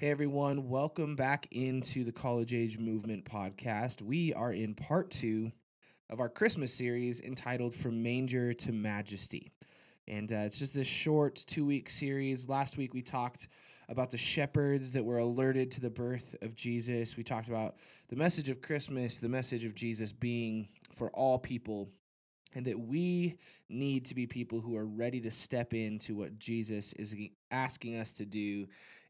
Hey everyone, welcome back into the College Age Movement podcast. We are in part two of our Christmas series entitled From Manger to Majesty. And uh, it's just this short two week series. Last week we talked about the shepherds that were alerted to the birth of Jesus. We talked about the message of Christmas, the message of Jesus being for all people, and that we need to be people who are ready to step into what Jesus is asking us to do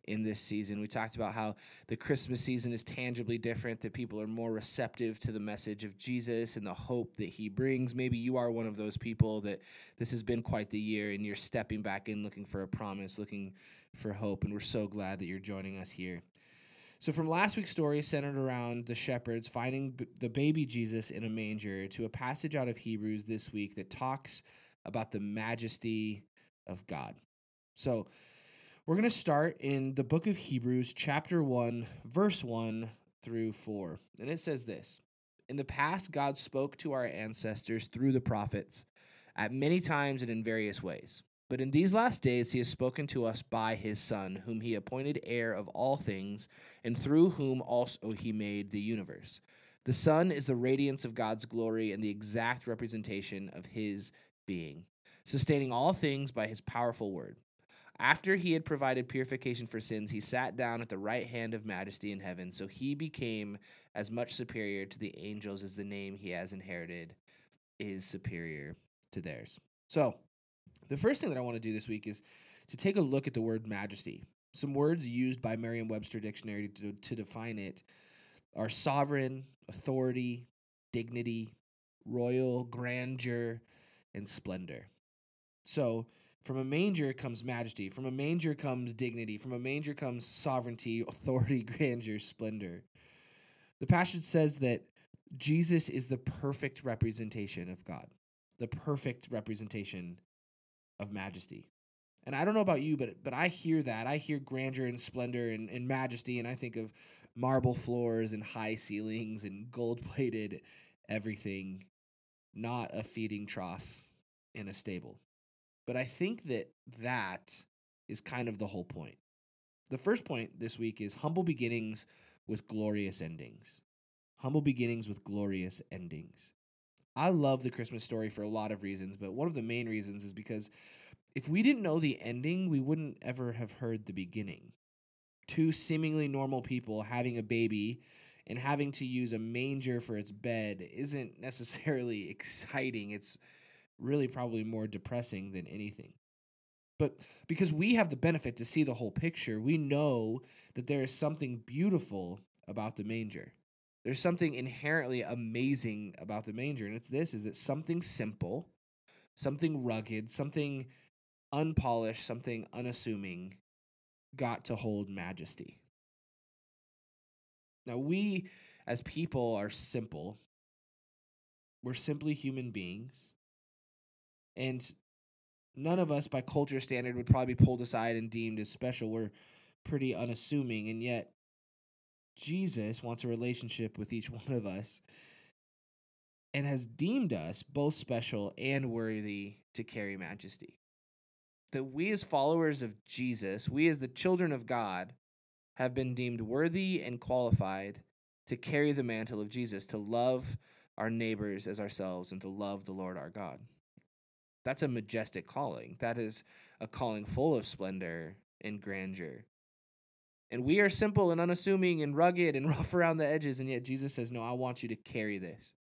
in this season. We talked about how the Christmas season is tangibly different, that people are more receptive to the message of Jesus and the hope that he brings. Maybe you are one of those people that this has been quite the year and you're stepping back in looking for a promise, looking for hope. And we're so glad that you're joining us here. So, from last week's story centered around the shepherds finding b- the baby Jesus in a manger to a passage out of Hebrews this week that talks about the majesty of God. So, we're going to start in the book of Hebrews, chapter 1, verse 1 through 4. And it says this In the past, God spoke to our ancestors through the prophets at many times and in various ways. But in these last days, he has spoken to us by his Son, whom he appointed heir of all things, and through whom also he made the universe. The Son is the radiance of God's glory and the exact representation of his being, sustaining all things by his powerful word. After he had provided purification for sins, he sat down at the right hand of majesty in heaven. So he became as much superior to the angels as the name he has inherited is superior to theirs. So, the first thing that I want to do this week is to take a look at the word majesty. Some words used by Merriam Webster Dictionary to, to define it are sovereign, authority, dignity, royal, grandeur, and splendor. So, from a manger comes majesty. From a manger comes dignity. From a manger comes sovereignty, authority, grandeur, splendor. The passage says that Jesus is the perfect representation of God, the perfect representation of majesty. And I don't know about you, but but I hear that. I hear grandeur and splendor and, and majesty, and I think of marble floors and high ceilings and gold plated everything, not a feeding trough in a stable. But I think that that is kind of the whole point. The first point this week is humble beginnings with glorious endings. Humble beginnings with glorious endings. I love the Christmas story for a lot of reasons, but one of the main reasons is because if we didn't know the ending, we wouldn't ever have heard the beginning. Two seemingly normal people having a baby and having to use a manger for its bed isn't necessarily exciting. It's really probably more depressing than anything. But because we have the benefit to see the whole picture, we know that there is something beautiful about the manger. There's something inherently amazing about the manger, and it's this is that something simple, something rugged, something unpolished, something unassuming got to hold majesty. Now, we as people are simple. We're simply human beings. And none of us, by culture standard, would probably be pulled aside and deemed as special. We're pretty unassuming. And yet, Jesus wants a relationship with each one of us and has deemed us both special and worthy to carry majesty. That we, as followers of Jesus, we, as the children of God, have been deemed worthy and qualified to carry the mantle of Jesus, to love our neighbors as ourselves, and to love the Lord our God. That's a majestic calling. That is a calling full of splendor and grandeur. And we are simple and unassuming and rugged and rough around the edges. And yet Jesus says, No, I want you to carry this.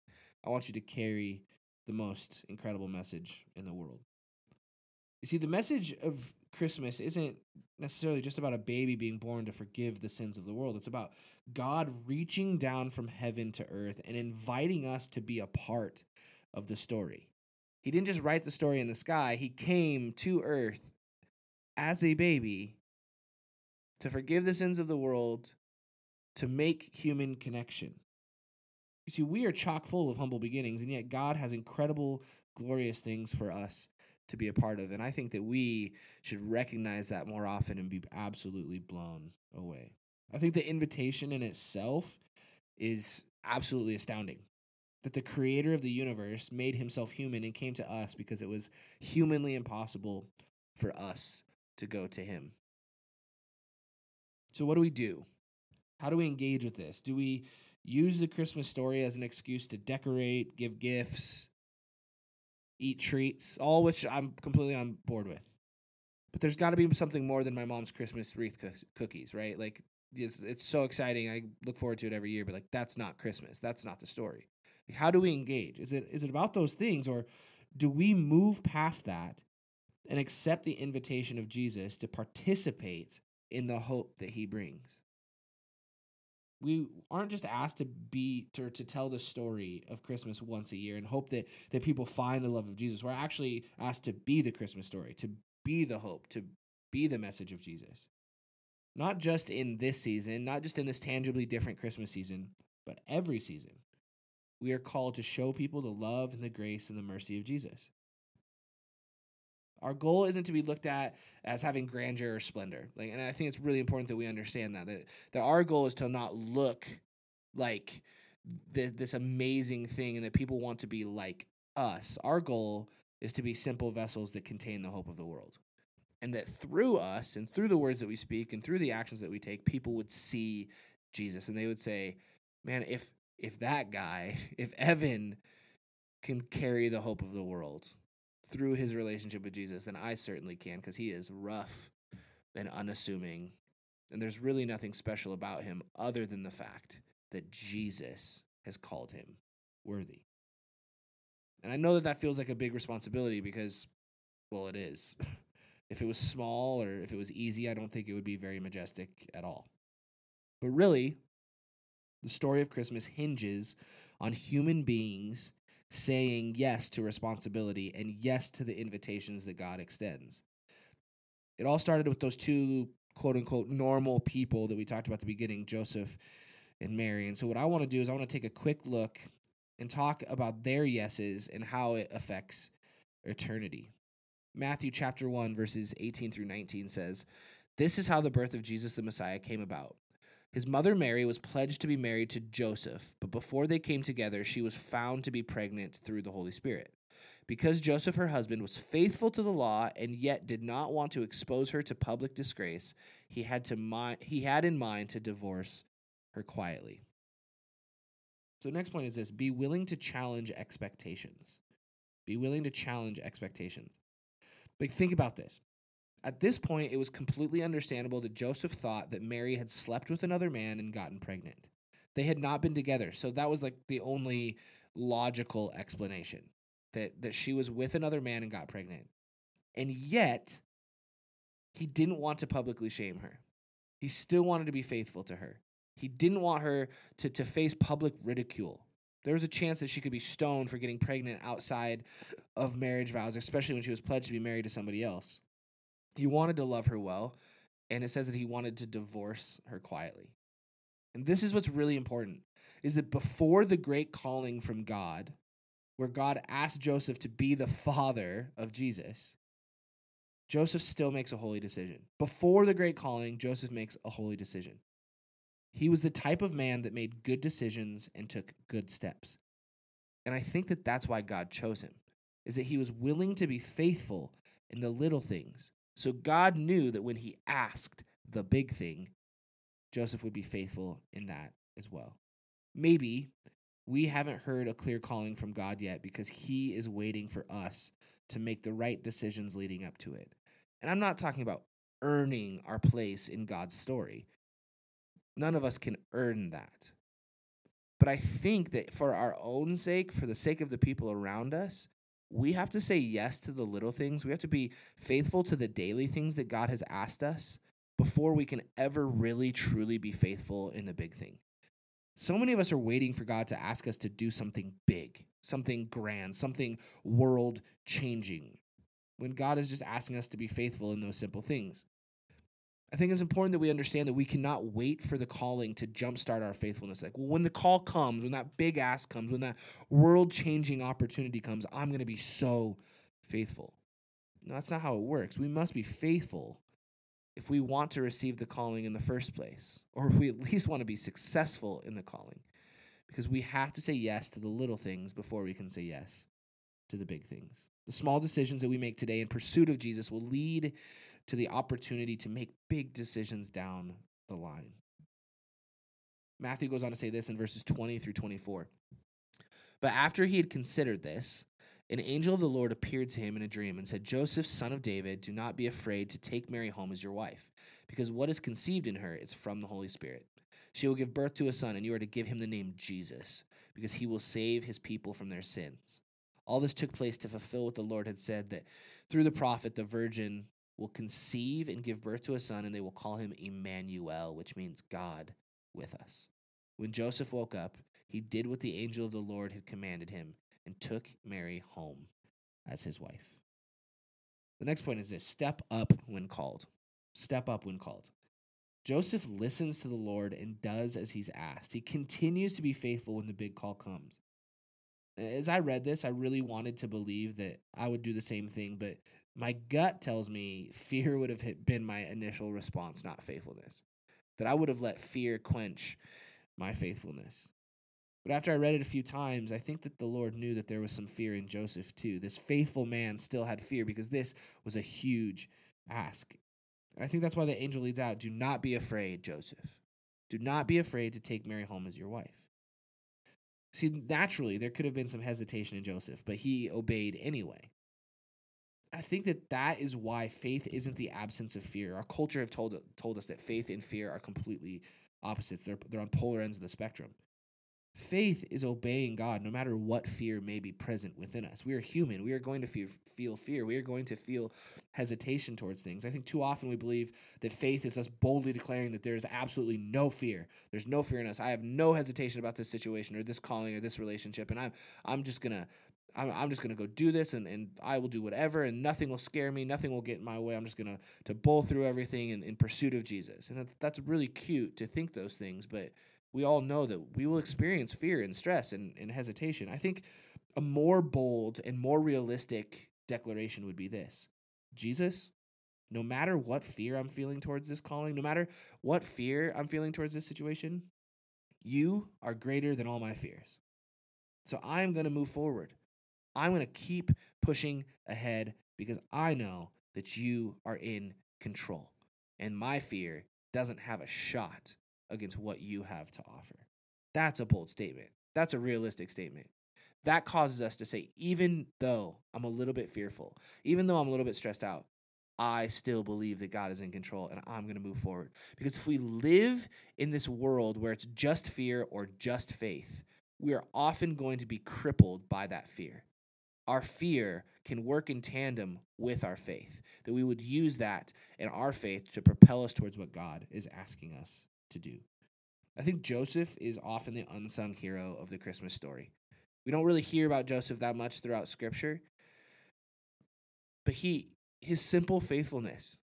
I want you to carry the most incredible message in the world. You see, the message of Christmas isn't necessarily just about a baby being born to forgive the sins of the world. It's about God reaching down from heaven to earth and inviting us to be a part of the story. He didn't just write the story in the sky, he came to earth as a baby to forgive the sins of the world, to make human connection. You see, we are chock full of humble beginnings, and yet God has incredible, glorious things for us to be a part of. And I think that we should recognize that more often and be absolutely blown away. I think the invitation in itself is absolutely astounding that the creator of the universe made himself human and came to us because it was humanly impossible for us to go to him. So, what do we do? How do we engage with this? Do we use the Christmas story as an excuse to decorate, give gifts, eat treats, all which I'm completely on board with? But there's got to be something more than my mom's Christmas wreath cookies, right? Like, it's, it's so exciting. I look forward to it every year, but like, that's not Christmas. That's not the story. How do we engage? Is it is it about those things, or do we move past that and accept the invitation of Jesus to participate in the hope that he brings? we aren't just asked to be to, to tell the story of christmas once a year and hope that that people find the love of jesus we're actually asked to be the christmas story to be the hope to be the message of jesus not just in this season not just in this tangibly different christmas season but every season we are called to show people the love and the grace and the mercy of Jesus. Our goal isn't to be looked at as having grandeur or splendor. Like, and I think it's really important that we understand that that, that our goal is to not look like the, this amazing thing and that people want to be like us. Our goal is to be simple vessels that contain the hope of the world. And that through us and through the words that we speak and through the actions that we take, people would see Jesus and they would say, Man, if if that guy, if Evan can carry the hope of the world through his relationship with Jesus, then I certainly can because he is rough and unassuming. And there's really nothing special about him other than the fact that Jesus has called him worthy. And I know that that feels like a big responsibility because, well, it is. if it was small or if it was easy, I don't think it would be very majestic at all. But really, the story of Christmas hinges on human beings saying yes to responsibility and yes to the invitations that God extends. It all started with those two quote unquote normal people that we talked about at the beginning, Joseph and Mary. And so, what I want to do is I want to take a quick look and talk about their yeses and how it affects eternity. Matthew chapter 1, verses 18 through 19 says, This is how the birth of Jesus the Messiah came about. His mother Mary was pledged to be married to Joseph, but before they came together, she was found to be pregnant through the Holy Spirit. Because Joseph, her husband, was faithful to the law and yet did not want to expose her to public disgrace, he had, to mi- he had in mind to divorce her quietly. So, the next point is this be willing to challenge expectations. Be willing to challenge expectations. But think about this at this point, it was completely understandable that Joseph thought that Mary had slept with another man and gotten pregnant. They had not been together, so that was like the only logical explanation that that she was with another man and got pregnant. And yet, he didn't want to publicly shame her. He still wanted to be faithful to her. He didn't want her to, to face public ridicule. There was a chance that she could be stoned for getting pregnant outside of marriage vows, especially when she was pledged to be married to somebody else. He wanted to love her well, and it says that he wanted to divorce her quietly. And this is what's really important is that before the great calling from God, where God asked Joseph to be the father of Jesus, Joseph still makes a holy decision. Before the great calling, Joseph makes a holy decision. He was the type of man that made good decisions and took good steps. And I think that that's why God chose him, is that he was willing to be faithful in the little things so God knew that when he asked the big thing, Joseph would be faithful in that as well. Maybe we haven't heard a clear calling from God yet because he is waiting for us to make the right decisions leading up to it. And I'm not talking about earning our place in God's story. None of us can earn that. But I think that for our own sake, for the sake of the people around us, we have to say yes to the little things. We have to be faithful to the daily things that God has asked us before we can ever really truly be faithful in the big thing. So many of us are waiting for God to ask us to do something big, something grand, something world changing, when God is just asking us to be faithful in those simple things. I think it's important that we understand that we cannot wait for the calling to jumpstart our faithfulness. Like, well, when the call comes, when that big ask comes, when that world changing opportunity comes, I'm going to be so faithful. No, that's not how it works. We must be faithful if we want to receive the calling in the first place, or if we at least want to be successful in the calling, because we have to say yes to the little things before we can say yes to the big things. The small decisions that we make today in pursuit of Jesus will lead to the opportunity to make big decisions down the line. Matthew goes on to say this in verses 20 through 24. But after he had considered this, an angel of the Lord appeared to him in a dream and said, Joseph, son of David, do not be afraid to take Mary home as your wife, because what is conceived in her is from the Holy Spirit. She will give birth to a son, and you are to give him the name Jesus, because he will save his people from their sins. All this took place to fulfill what the Lord had said that through the prophet, the virgin will conceive and give birth to a son, and they will call him Emmanuel, which means God with us. When Joseph woke up, he did what the angel of the Lord had commanded him and took Mary home as his wife. The next point is this step up when called. Step up when called. Joseph listens to the Lord and does as he's asked. He continues to be faithful when the big call comes. As I read this, I really wanted to believe that I would do the same thing, but my gut tells me fear would have been my initial response, not faithfulness. That I would have let fear quench my faithfulness. But after I read it a few times, I think that the Lord knew that there was some fear in Joseph too. This faithful man still had fear because this was a huge ask. And I think that's why the angel leads out Do not be afraid, Joseph. Do not be afraid to take Mary home as your wife. See, naturally, there could have been some hesitation in Joseph, but he obeyed anyway. I think that that is why faith isn't the absence of fear. Our culture have told told us that faith and fear are completely opposites. They're they're on polar ends of the spectrum. Faith is obeying God no matter what fear may be present within us. We are human. We are going to feel, feel fear. We are going to feel hesitation towards things. I think too often we believe that faith is us boldly declaring that there is absolutely no fear. There's no fear in us. I have no hesitation about this situation or this calling or this relationship, and I'm I'm just gonna I'm, I'm just gonna go do this and, and I will do whatever and nothing will scare me, nothing will get in my way. I'm just gonna to bowl through everything in, in pursuit of Jesus. And that, that's really cute to think those things, but we all know that we will experience fear and stress and, and hesitation. I think a more bold and more realistic declaration would be this Jesus, no matter what fear I'm feeling towards this calling, no matter what fear I'm feeling towards this situation, you are greater than all my fears. So I'm going to move forward. I'm going to keep pushing ahead because I know that you are in control. And my fear doesn't have a shot against what you have to offer. That's a bold statement. That's a realistic statement. That causes us to say, even though I'm a little bit fearful, even though I'm a little bit stressed out, I still believe that God is in control and I'm going to move forward. Because if we live in this world where it's just fear or just faith, we are often going to be crippled by that fear. Our fear can work in tandem with our faith, that we would use that and our faith to propel us towards what God is asking us to do. I think Joseph is often the unsung hero of the Christmas story. We don't really hear about Joseph that much throughout scripture. But he his simple faithfulness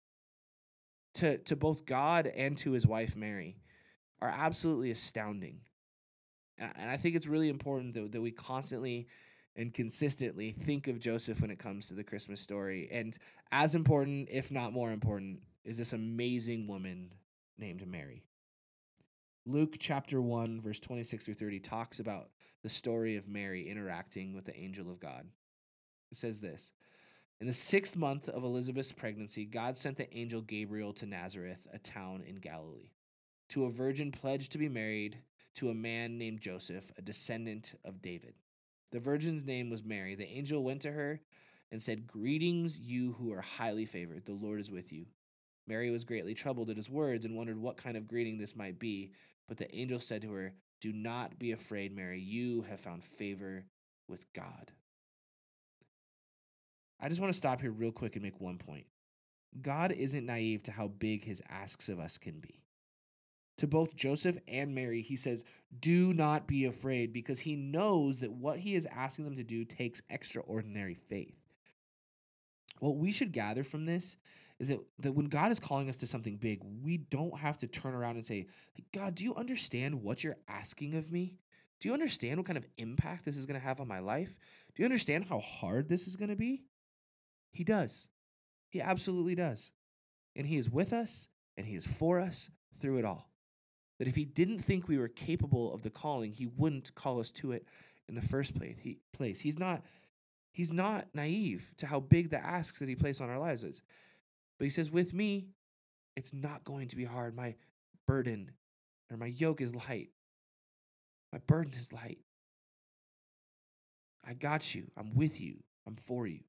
to to both God and to his wife Mary are absolutely astounding. And, I think it's really important that, that we constantly and consistently think of Joseph when it comes to the Christmas story. And as important, if not more important, is this amazing woman named Mary. Luke chapter 1, verse 26 through 30 talks about the story of Mary interacting with the angel of God. It says this In the sixth month of Elizabeth's pregnancy, God sent the angel Gabriel to Nazareth, a town in Galilee, to a virgin pledged to be married to a man named Joseph, a descendant of David. The virgin's name was Mary. The angel went to her and said, Greetings, you who are highly favored. The Lord is with you. Mary was greatly troubled at his words and wondered what kind of greeting this might be. But the angel said to her, Do not be afraid, Mary. You have found favor with God. I just want to stop here real quick and make one point. God isn't naive to how big his asks of us can be. To both Joseph and Mary, he says, Do not be afraid, because he knows that what he is asking them to do takes extraordinary faith. What we should gather from this is that, that when God is calling us to something big, we don't have to turn around and say, God, do you understand what you're asking of me? Do you understand what kind of impact this is going to have on my life? Do you understand how hard this is going to be? He does. He absolutely does. And He is with us and He is for us through it all. That if He didn't think we were capable of the calling, He wouldn't call us to it in the first place. He, place. He's not. He's not naive to how big the asks that he placed on our lives is. But he says, with me, it's not going to be hard. My burden or my yoke is light. My burden is light. I got you. I'm with you. I'm for you.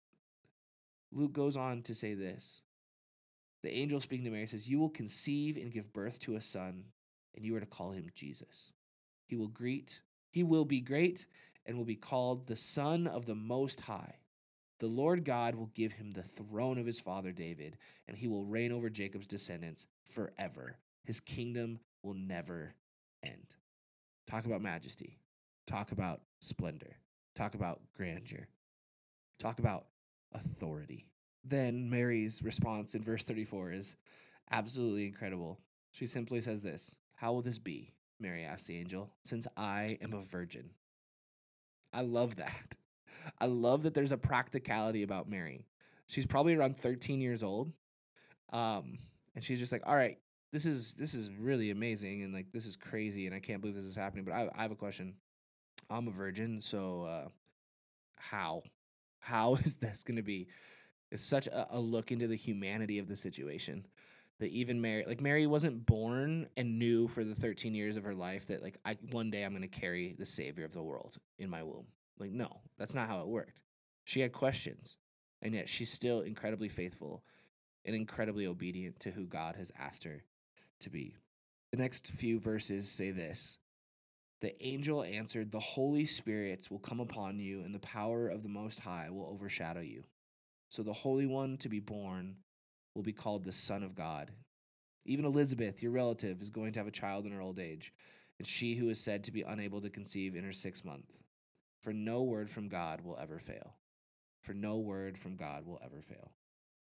Luke goes on to say this. The angel speaking to Mary says, You will conceive and give birth to a son, and you are to call him Jesus. He will greet, he will be great, and will be called the Son of the Most High. The Lord God will give him the throne of his father David, and he will reign over Jacob's descendants forever. His kingdom will never end. Talk about majesty. Talk about splendor. Talk about grandeur. Talk about authority. Then Mary's response in verse 34 is absolutely incredible. She simply says this How will this be? Mary asked the angel, since I am a virgin. I love that. I love that there's a practicality about Mary. She's probably around 13 years old. Um, and she's just like, all right, this is this is really amazing and like this is crazy and I can't believe this is happening. But I, I have a question. I'm a virgin, so uh, how how is this to be? It's such a, a look into the humanity of the situation that even Mary, like Mary, wasn't born and knew for the 13 years of her life that like I one day I'm going to carry the Savior of the world in my womb. Like no, that's not how it worked. She had questions, and yet she's still incredibly faithful and incredibly obedient to who God has asked her to be. The next few verses say this The angel answered, The Holy Spirit will come upon you, and the power of the Most High will overshadow you. So the Holy One to be born will be called the Son of God. Even Elizabeth, your relative, is going to have a child in her old age, and she who is said to be unable to conceive in her sixth month. For no word from God will ever fail. For no word from God will ever fail.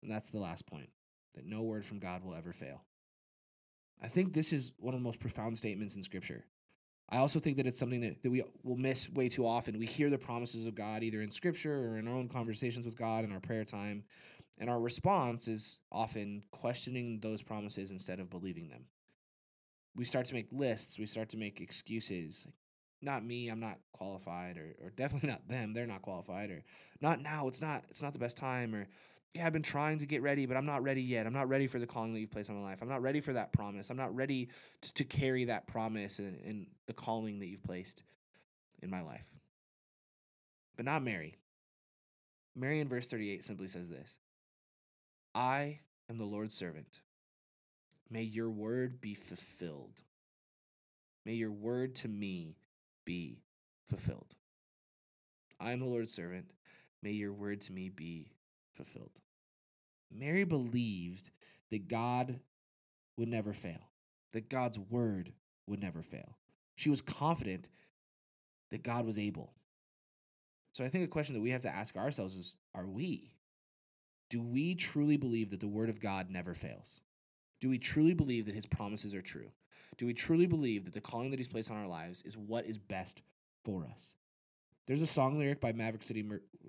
And that's the last point that no word from God will ever fail. I think this is one of the most profound statements in Scripture. I also think that it's something that, that we will miss way too often. We hear the promises of God either in Scripture or in our own conversations with God in our prayer time, and our response is often questioning those promises instead of believing them. We start to make lists, we start to make excuses. Like, not me, I'm not qualified, or, or definitely not them, they're not qualified, or not now, it's not, it's not the best time, or yeah, I've been trying to get ready, but I'm not ready yet. I'm not ready for the calling that you've placed on my life. I'm not ready for that promise. I'm not ready to, to carry that promise and, and the calling that you've placed in my life. But not Mary. Mary in verse 38 simply says this I am the Lord's servant. May your word be fulfilled. May your word to me be fulfilled. I am the Lord's servant. May your word to me be fulfilled. Mary believed that God would never fail, that God's word would never fail. She was confident that God was able. So I think a question that we have to ask ourselves is are we? Do we truly believe that the word of God never fails? Do we truly believe that his promises are true? Do we truly believe that the calling that he's placed on our lives is what is best for us? There's a song lyric by Maverick City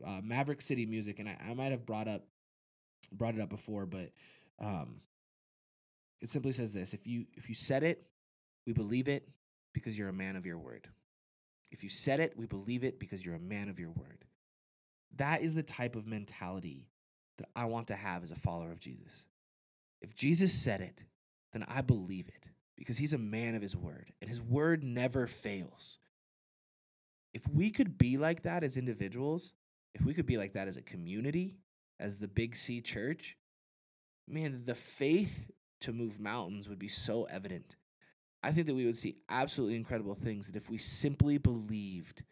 uh, Maverick City Music, and I, I might have brought up brought it up before, but um, it simply says this: if you if you said it, we believe it because you're a man of your word. If you said it, we believe it because you're a man of your word. That is the type of mentality that I want to have as a follower of Jesus. If Jesus said it, then I believe it because he's a man of his word and his word never fails. If we could be like that as individuals, if we could be like that as a community, as the Big C church, man, the faith to move mountains would be so evident. I think that we would see absolutely incredible things that if we simply believed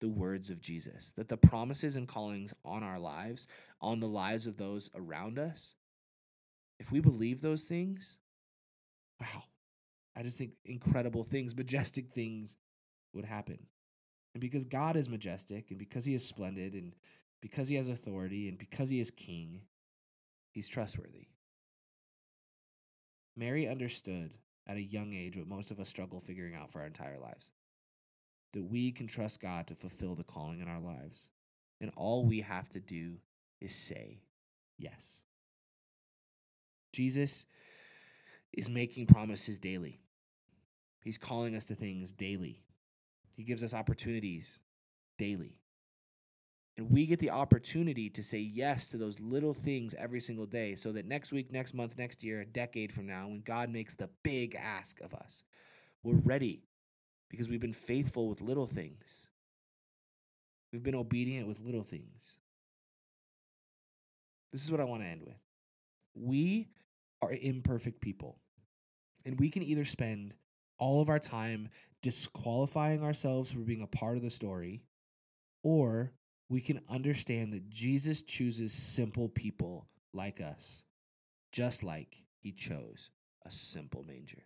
the words of Jesus, that the promises and callings on our lives, on the lives of those around us, if we believe those things, wow, I just think incredible things, majestic things would happen. And because God is majestic and because he is splendid and because he has authority and because he is king, he's trustworthy. Mary understood at a young age what most of us struggle figuring out for our entire lives that we can trust God to fulfill the calling in our lives. And all we have to do is say yes. Jesus is making promises daily. He's calling us to things daily. He gives us opportunities daily. And we get the opportunity to say yes to those little things every single day so that next week, next month, next year, a decade from now, when God makes the big ask of us, we're ready because we've been faithful with little things. We've been obedient with little things. This is what I want to end with. We are imperfect people, and we can either spend all of our time disqualifying ourselves for being a part of the story, or we can understand that Jesus chooses simple people like us, just like he chose a simple manger.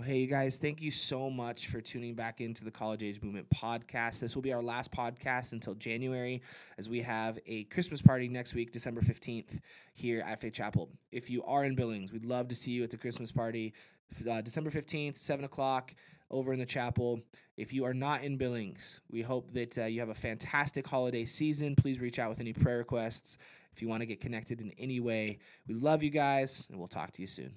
Well, hey, you guys, thank you so much for tuning back into the College Age Movement podcast. This will be our last podcast until January as we have a Christmas party next week, December 15th, here at Faith Chapel. If you are in Billings, we'd love to see you at the Christmas party, uh, December 15th, 7 o'clock over in the chapel. If you are not in Billings, we hope that uh, you have a fantastic holiday season. Please reach out with any prayer requests if you want to get connected in any way. We love you guys, and we'll talk to you soon.